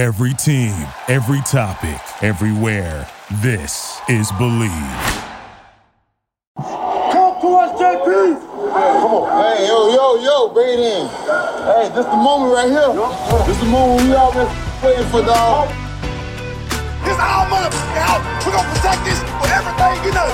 Every team, every topic, everywhere. This is Bleav. Talk to us, JP. Come on. Hey, yo, yo, yo, bring it in. Hey, this the moment right here. This the moment we all been waiting for, dog. This our motherfucking house. We're gonna protect this with everything you know.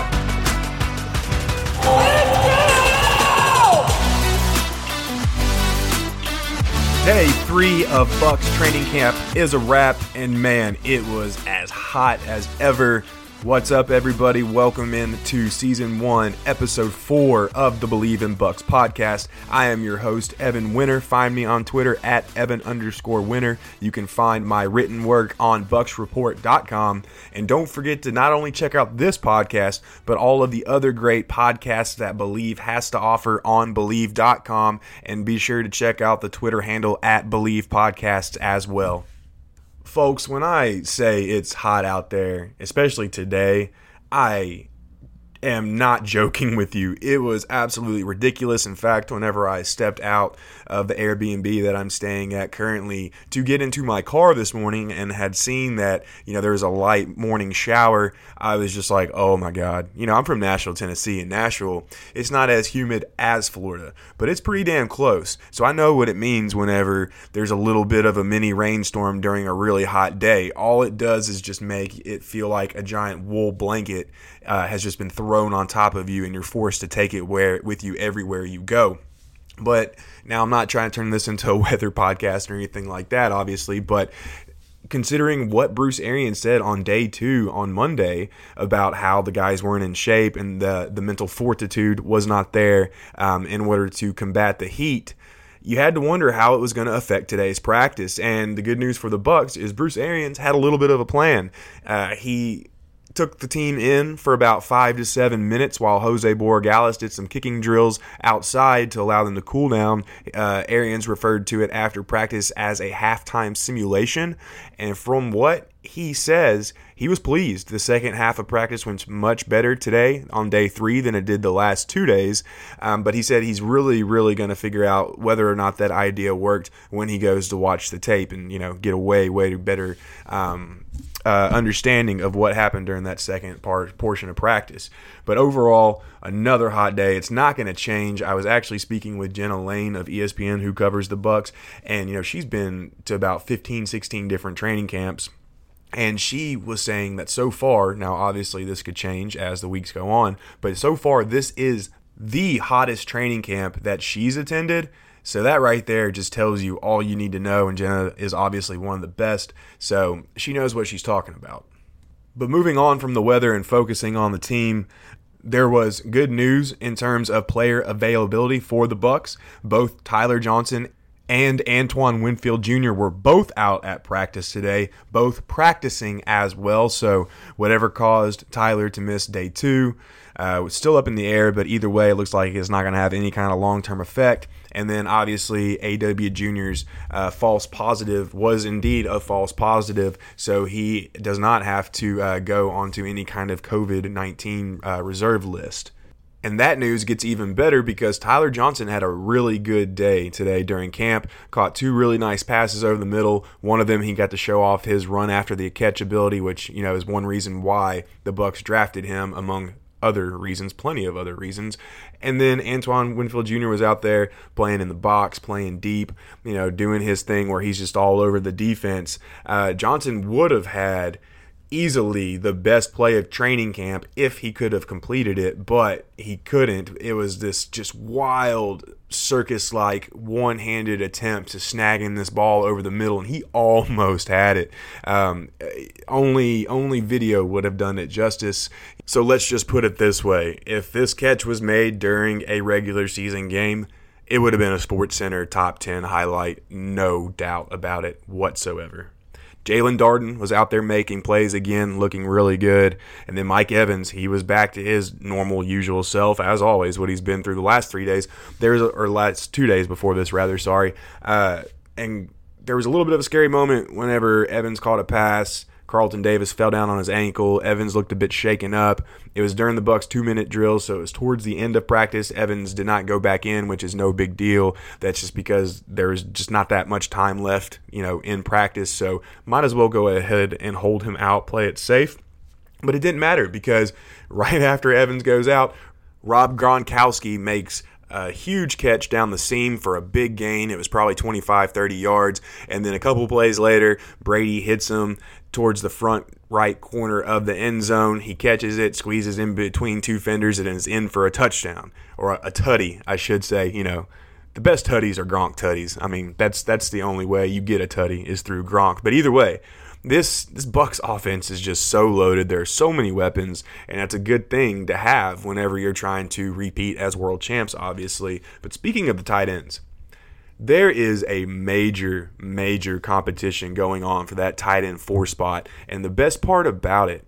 Day three of Bucs training camp is a wrap, and man, it was as hot as ever. What's up, everybody? Welcome in to season one, episode four of the Bleav in Bucs podcast. I am your host, Evan Winter. Find me on Twitter at Evan underscore Winter. You can find my written work on BucsReport.com. And don't forget to not only check out this podcast, but all of the other great podcasts that Bleav has to offer on Bleav.com. And be sure to check out the Twitter handle at Bleav Podcasts as well folks, when I say it's hot out there, especially today, I am not joking with you. It was absolutely ridiculous. In fact, whenever I stepped out of the Airbnb that I'm staying at currently to get into my car this morning and had seen that, you know, there was a light morning shower, I was just like, oh my God. You know, I'm from Nashville, Tennessee, and Nashville, it's not as humid as Florida, but it's pretty damn close. So I know what it means whenever there's a little bit of a mini rainstorm during a really hot day. All it does is just make it feel like a giant wool blanket uh, has just been thrown on top of you and you're forced to take it where with you everywhere you go. But now I'm not trying to turn this into a weather podcast or anything like that, obviously, but considering what Bruce Arians said on day two on Monday about how the guys weren't in shape and the the mental fortitude was not there um, in order to combat the heat. You had to wonder how it was going to affect today's practice, and the good news for the Bucs is Bruce Arians had a little bit of a plan. Uh, he took the team in for about five to seven minutes while Jose Borregales did some kicking drills outside to allow them to cool down. Uh, Arians referred to it after practice as a halftime simulation. And from what he says, he was pleased. The second half of practice went much better today on day three than it did the last two days. Um, but he said he's really, really going to figure out whether or not that idea worked when he goes to watch the tape and, you know, get a way, way better. Um, uh, understanding of what happened during that second part portion of practice. But overall, another hot day. It's not going to change. I was actually speaking with Jenna Laine of ESPN who covers the Bucs and you know, she's been to about 15, 16 different training camps. And she was saying that so far, now obviously this could change as the weeks go on, but so far this is the hottest training camp that she's attended so that right there just tells you all you need to know. And Jenna is obviously one of the best, so she knows what she's talking about. But moving on from the weather and focusing on the team, there was good news in terms of player availability for the Bucs. Both Tyler Johnson and Antoine Winfield Jr. were both out at practice today, both practicing as well. So whatever caused Tyler to miss day two uh, was still up in the air, but either way, it looks like it's not going to have any kind of long term effect. And then obviously, AW Junior's uh, false positive was indeed a false positive, so he does not have to uh, go onto any kind of COVID 19 uh, reserve list. And that news gets even better because Tyler Johnson had a really good day today during camp. Caught two really nice passes over the middle. One of them he got to show off his run after the catch ability, which you know is one reason why the Bucs drafted him among other reasons, plenty of other reasons. And then Antoine Winfield Jr. was out there playing in the box, playing deep, you know, doing his thing where he's just all over the defense. Uh, Johnson would have had easily the best play of training camp if he could have completed it, but he couldn't. It was this just wild circus like one handed attempt to snagging this ball over the middle, and he almost had it. Um, only only video would have done it justice. So let's just put it this way: if this catch was made during a regular season game. It would have been a Sports Center top 10 highlight, no doubt about it whatsoever. Jaelon Darden was out there making plays again, looking really good. And then Mike Evans, he was back to his normal, usual self, as always, what he's been through the last three days. There's or last two days before this, rather. Sorry. Uh, and there was a little bit of a scary moment whenever Evans caught a pass Carlton Davis fell down on his ankle. Evans looked a bit shaken up. It was during the Bucs two minute drill, so it was towards the end of practice. Evans did not go back in, which is no big deal. That's just because there was just not that much time left, you know, in practice. So might as well go ahead and hold him out, play it safe. But it didn't matter because right after Evans goes out, Rob Gronkowski makes a huge catch down the seam for a big gain. It was probably 25, 30 yards. And then a couple plays later, Brady hits him towards the front right corner of the end zone. He catches it, squeezes in between two fenders, and is in for a touchdown or a, a tutty, I should say. You know, the best tutties are Gronk tutties. I mean, that's that's the only way you get a tutty is through Gronk. But either way, this this Bucs offense is just so loaded. There are so many weapons, and that's a good thing to have whenever you're trying to repeat as world champs, obviously. But speaking of the tight ends, there is a major, major competition going on for that tight end four spot. And the best part about it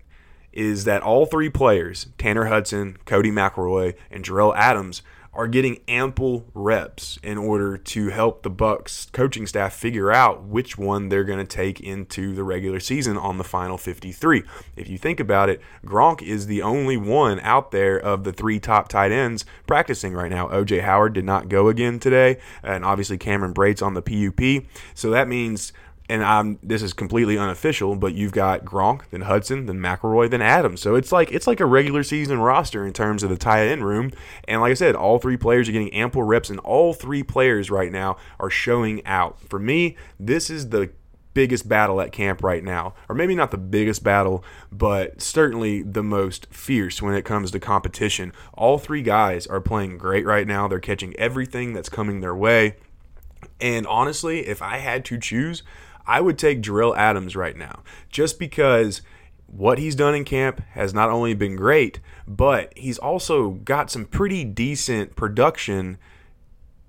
is that all three players, Tanner Hudson, Codey McElroy, and Jerell Adams, are getting ample reps in order to help the Bucs coaching staff figure out which one they're going to take into the regular season on the final 53. If you think about it, Gronk is the only one out there of the three top tight ends practicing right now. OJ Howard did not go again today, and obviously Cameron Brate's on the PUP. So that means and I'm this is completely unofficial, but you've got Gronk, then Hudson, then McElroy, then Adams. So it's like it's like a regular season roster in terms of the tight end room. And like I said, all three players are getting ample reps, and all three players right now are showing out. For me, this is the biggest battle at camp right now, or maybe not the biggest battle, but certainly the most fierce when it comes to competition. All three guys are playing great right now. They're catching everything that's coming their way. And honestly, if I had to choose, I would take Jerell Adams right now just because what he's done in camp has not only been great, but he's also got some pretty decent production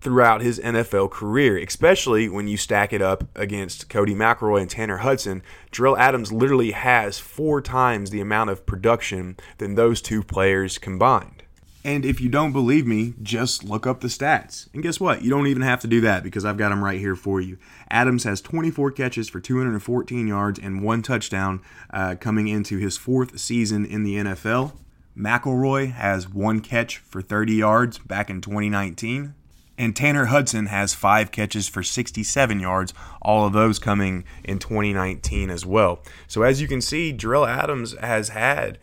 throughout his NFL career, especially when you stack it up against Codey McElroy and Tanner Hudson. Jerell Adams literally has four times the amount of production than those two players combined. And if you don't believe me, just look up the stats. And guess what? You don't even have to do that because I've got them right here for you. Adams has 24 catches for 214 yards and one touchdown uh, coming into his fourth season in the NFL. McElroy has one catch for 30 yards back in 2019. And Tanner Hudson has five catches for 67 yards, all of those coming in 2019 as well. So as you can see, Jerell Adams has had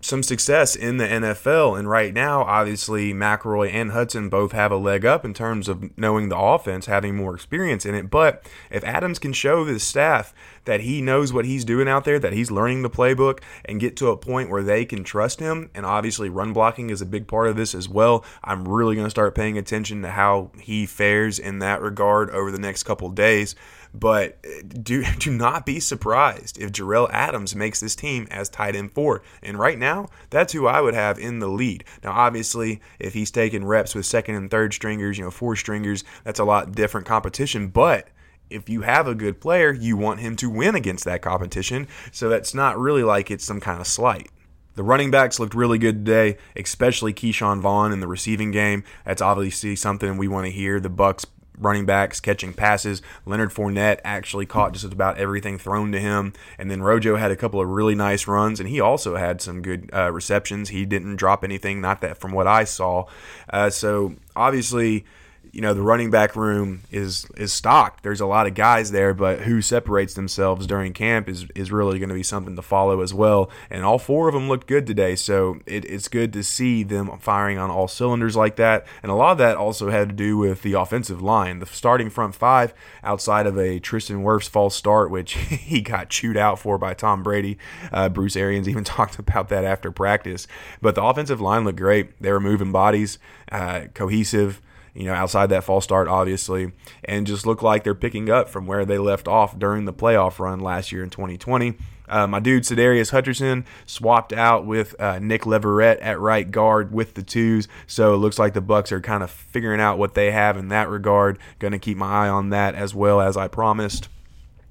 some success in the NFL. And right now, obviously, McElroy and Hudson both have a leg up in terms of knowing the offense, having more experience in it. But if Adams can show the staff that he knows what he's doing out there, that he's learning the playbook, and get to a point where they can trust him, and obviously run blocking is a big part of this as well, I'm really going to start paying attention to how he fares in that regard over the next couple days. But uh, do do not be surprised if Jerell Adams makes this team as tight end four. And right now, that's who I would have in the lead. Now, obviously, if he's taking reps with second and third stringers, you know, four stringers, that's a lot different competition. But if you have a good player, you want him to win against that competition. So that's not really like it's some kind of slight. The running backs looked really good today, especially Ke'Shawn Vaughn in the receiving game. That's obviously something we want to hear. The Bucs running backs catching passes. Leonard Fournette actually caught just about everything thrown to him. And then Rojo had a couple of really nice runs, and he also had some good uh, receptions. He didn't drop anything, not that from what I saw. Uh, so obviously, you know the running back room is is stocked. There's a lot of guys there, but who separates themselves during camp is is really going to be something to follow as well. And all four of them looked good today, so it, it's good to see them firing on all cylinders like that. And a lot of that also had to do with the offensive line, the starting front five, outside of a Tristan Wirfs false start, which he got chewed out for by Tom Brady. Uh, Bruce Arians even talked about that after practice. But the offensive line looked great. They were moving bodies, uh, cohesive you know, outside that false start, obviously, and just look like they're picking up from where they left off during the playoff run last year in 2020. Uh, my dude Sadarius Hutcherson swapped out with uh, Nick Leverett at right guard with the twos, so it looks like the Bucs are kind of figuring out what they have in that regard. Going to keep my eye on that as well as I promised.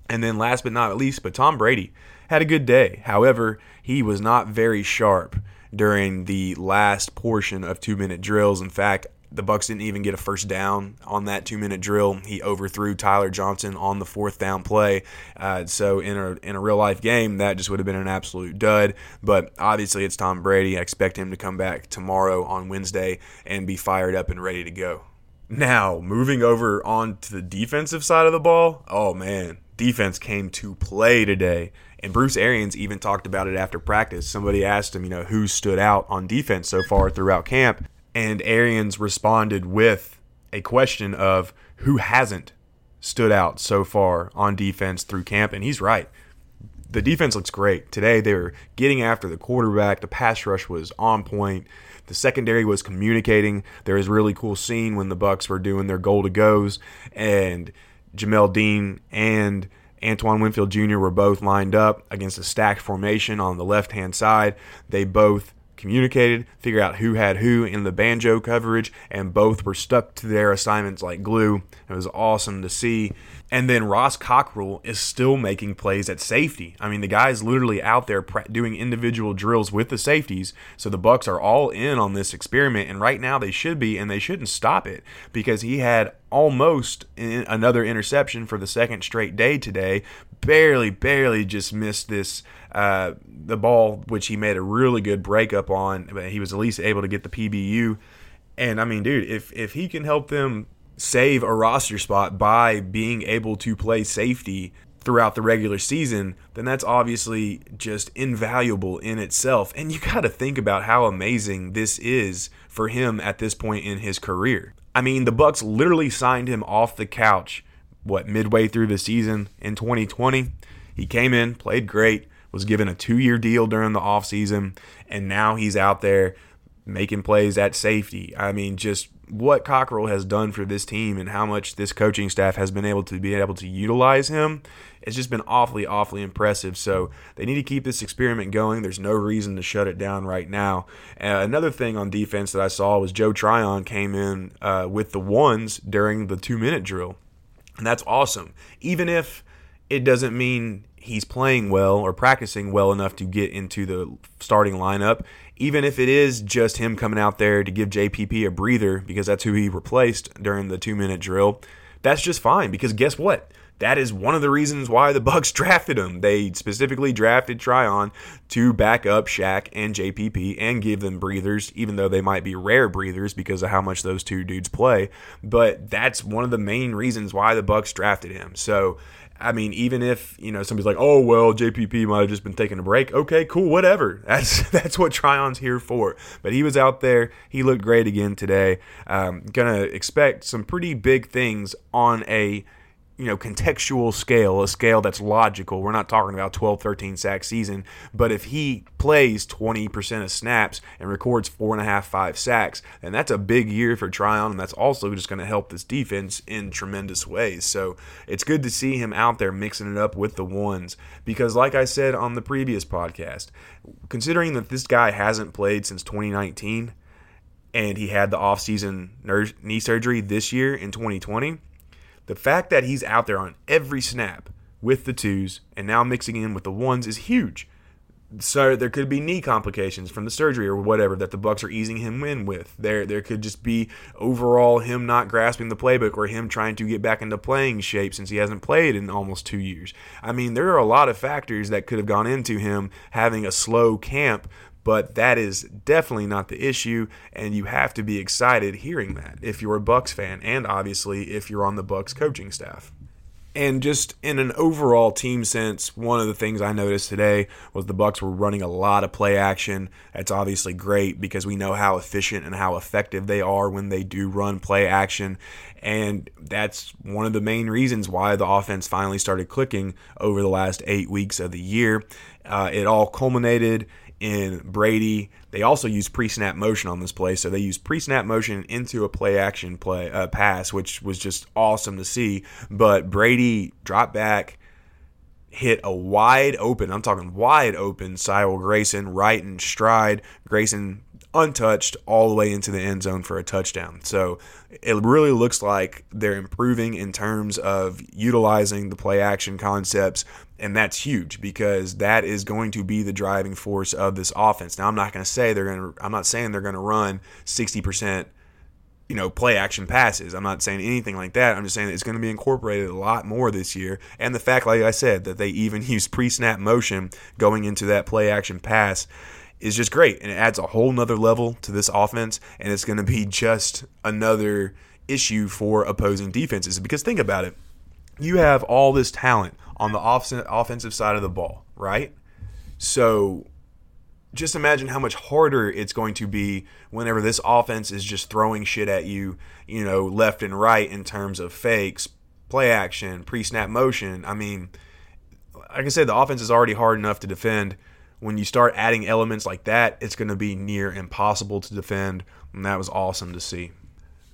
And then last but not least, but Tom Brady had a good day. However, he was not very sharp during the last portion of two minute drills. In fact, the Bucs didn't even get a first down on that two minute drill. He overthrew Tyler Johnson on the fourth down play. Uh, so in a in a real life game, that just would have been an absolute dud. But obviously, it's Tom Brady. I expect him to come back tomorrow on Wednesday and be fired up and ready to go. Now, moving over on to the defensive side of the ball, oh man, defense came to play today. And Bruce Arians even talked about it after practice. Somebody asked him, you know, who stood out on defense so far throughout camp. And Arians responded with a question of who hasn't stood out so far on defense through camp. And he's right. The defense looks great. Today they were getting after the quarterback. The pass rush was on point. The secondary was communicating. There was a really cool scene when the Bucs were doing their goal to goes and Jamel Dean and Antoine Winfield Jr. were both lined up against a stacked formation on the left hand side. They both communicated, figure out who had who in the banjo coverage, and both were stuck to their assignments like glue. It was awesome to see. And then Ross Cockrell is still making plays at safety. I mean, the guy is literally out there doing individual drills with the safeties. So the Bucs are all in on this experiment, and right now they should be, and they shouldn't stop it because he had almost another interception for the second straight day today. Barely, barely just missed this uh, the ball, which he made a really good breakup on. He was at least able to get the PBU. And I mean, dude, if if he can help them save a roster spot by being able to play safety throughout the regular season, then that's obviously just invaluable in itself. And you got to think about how amazing this is for him at this point in his career. I mean, the Bucs literally signed him off the couch what midway through the season in 2020. He came in, played great, was given a 2-year deal during the offseason, and now he's out there making plays at safety. I mean, just what Cockrell has done for this team and how much this coaching staff has been able to be able to utilize him, it's just been awfully, awfully impressive. So they need to keep this experiment going. There's no reason to shut it down right now. Uh, another thing on defense that I saw was Joe Tryon came in uh, with the ones during the two minute drill. And that's awesome. Even if it doesn't mean he's playing well or practicing well enough to get into the starting lineup, even if it is just him coming out there to give JPP a breather because that's who he replaced during the two minute drill, that's just fine because guess what? That is one of the reasons why the Bucs drafted him. They specifically drafted Tryon to back up Shaq and JPP and give them breathers, even though they might be rare breathers because of how much those two dudes play. But that's one of the main reasons why the Bucs drafted him. So I mean, even if you know somebody's like, "Oh well, JPP might have just been taking a break." Okay, cool, whatever. That's that's what Tryon's here for. But he was out there. He looked great again today. Um, gonna expect some pretty big things on a you know contextual scale a scale that's logical. We're not talking about 12 13 sack season but if he plays 20% of snaps and records four and a half five sacks then that's a big year for tryon and that's also just going to help this defense in tremendous ways. So it's good to see him out there mixing it up with the ones because like i said on the previous podcast considering that this guy hasn't played since 2019 and he had the offseason knee surgery this year in 2020 the fact that he's out there on every snap with the twos and now mixing in with the ones is huge. So there could be knee complications from the surgery or whatever that the Bucs are easing him in with. There there could just be overall him not grasping the playbook or him trying to get back into playing shape since he hasn't played in almost 2 years. I mean, there are a lot of factors that could have gone into him having a slow camp but that is definitely not the issue and you have to be excited hearing that if you're a bucs fan and obviously if you're on the bucs coaching staff. And just in an overall team sense one of the things i noticed today was the bucs were running a lot of play action. That's obviously great because we know how efficient and how effective they are when they do run play action. And that's one of the main reasons why the offense finally started clicking over the last eight weeks of the year uh, it all culminated in Brady. They also use pre-snap motion on this play, so they use pre-snap motion into a play action play uh, pass, which was just awesome to see. But Brady dropped back, hit a wide open. I'm talking wide open. Cyril Grayson right in stride. Grayson untouched all the way into the end zone for a touchdown. So it really looks like they're improving in terms of utilizing the play action concepts. And that's huge because that is going to be the driving force of this offense. Now, I'm not going to say they're going to, I'm not saying they're going to run 60% you know, play action passes. I'm not saying anything like that. I'm just saying it's going to be incorporated a lot more this year. And the fact, like I said, that they even use pre snap motion going into that play action pass is just great. And it adds a whole nother level to this offense. And it's going to be just another issue for opposing defenses. Because think about it you have all this talent on the offensive side of the ball, right? So just imagine how much harder it's going to be whenever this offense is just throwing shit at you, you know, left and right in terms of fakes, play action, pre snap motion. I mean, like I said, the offense is already hard enough to defend. When you start adding elements like that, it's going to be near impossible to defend. And that was awesome to see.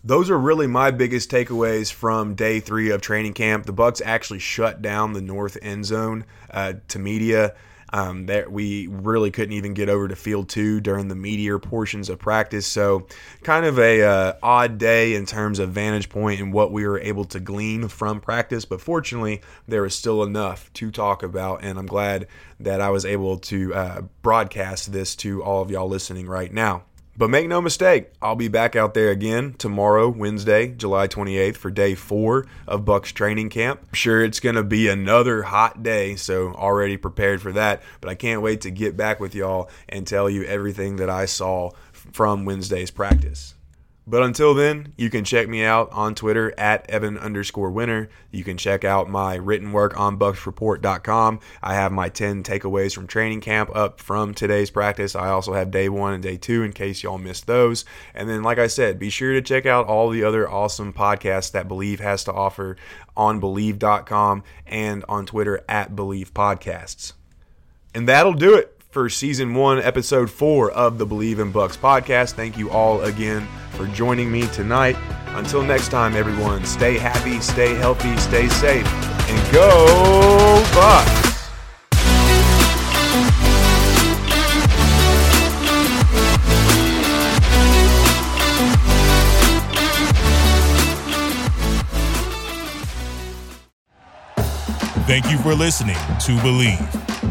Those are really my biggest takeaways from day three of training camp. The Bucs actually shut down the north end zone uh, to media. Um, that we really couldn't even get over to field two during the meteor portions of practice. So, kind of a uh, odd day in terms of vantage point and what we were able to glean from practice. But fortunately, there was still enough to talk about, and I'm glad that I was able to uh, broadcast this to all of y'all listening right now. But make no mistake, I'll be back out there again tomorrow, Wednesday, July 28th, for day four of Bucs training camp. I'm sure it's going to be another hot day, so already prepared for that. But I can't wait to get back with y'all and tell you everything that I saw from Wednesday's practice. But until then, you can check me out on Twitter at Evan underscore Winter. You can check out my written work on bucsreport.com. I have my 10 takeaways from training camp up from today's practice. I also have day one and day two in case y'all missed those. And then, like I said, be sure to check out all the other awesome podcasts that Bleav has to offer on bleav.com and on Twitter at Bleav Podcasts. And that'll do it for season one, episode four of the Bleav in Bucs podcast. Thank you all again for joining me tonight. Until next time, everyone, stay happy, stay healthy, stay safe, and go Bucs! Thank you for listening to Bleav.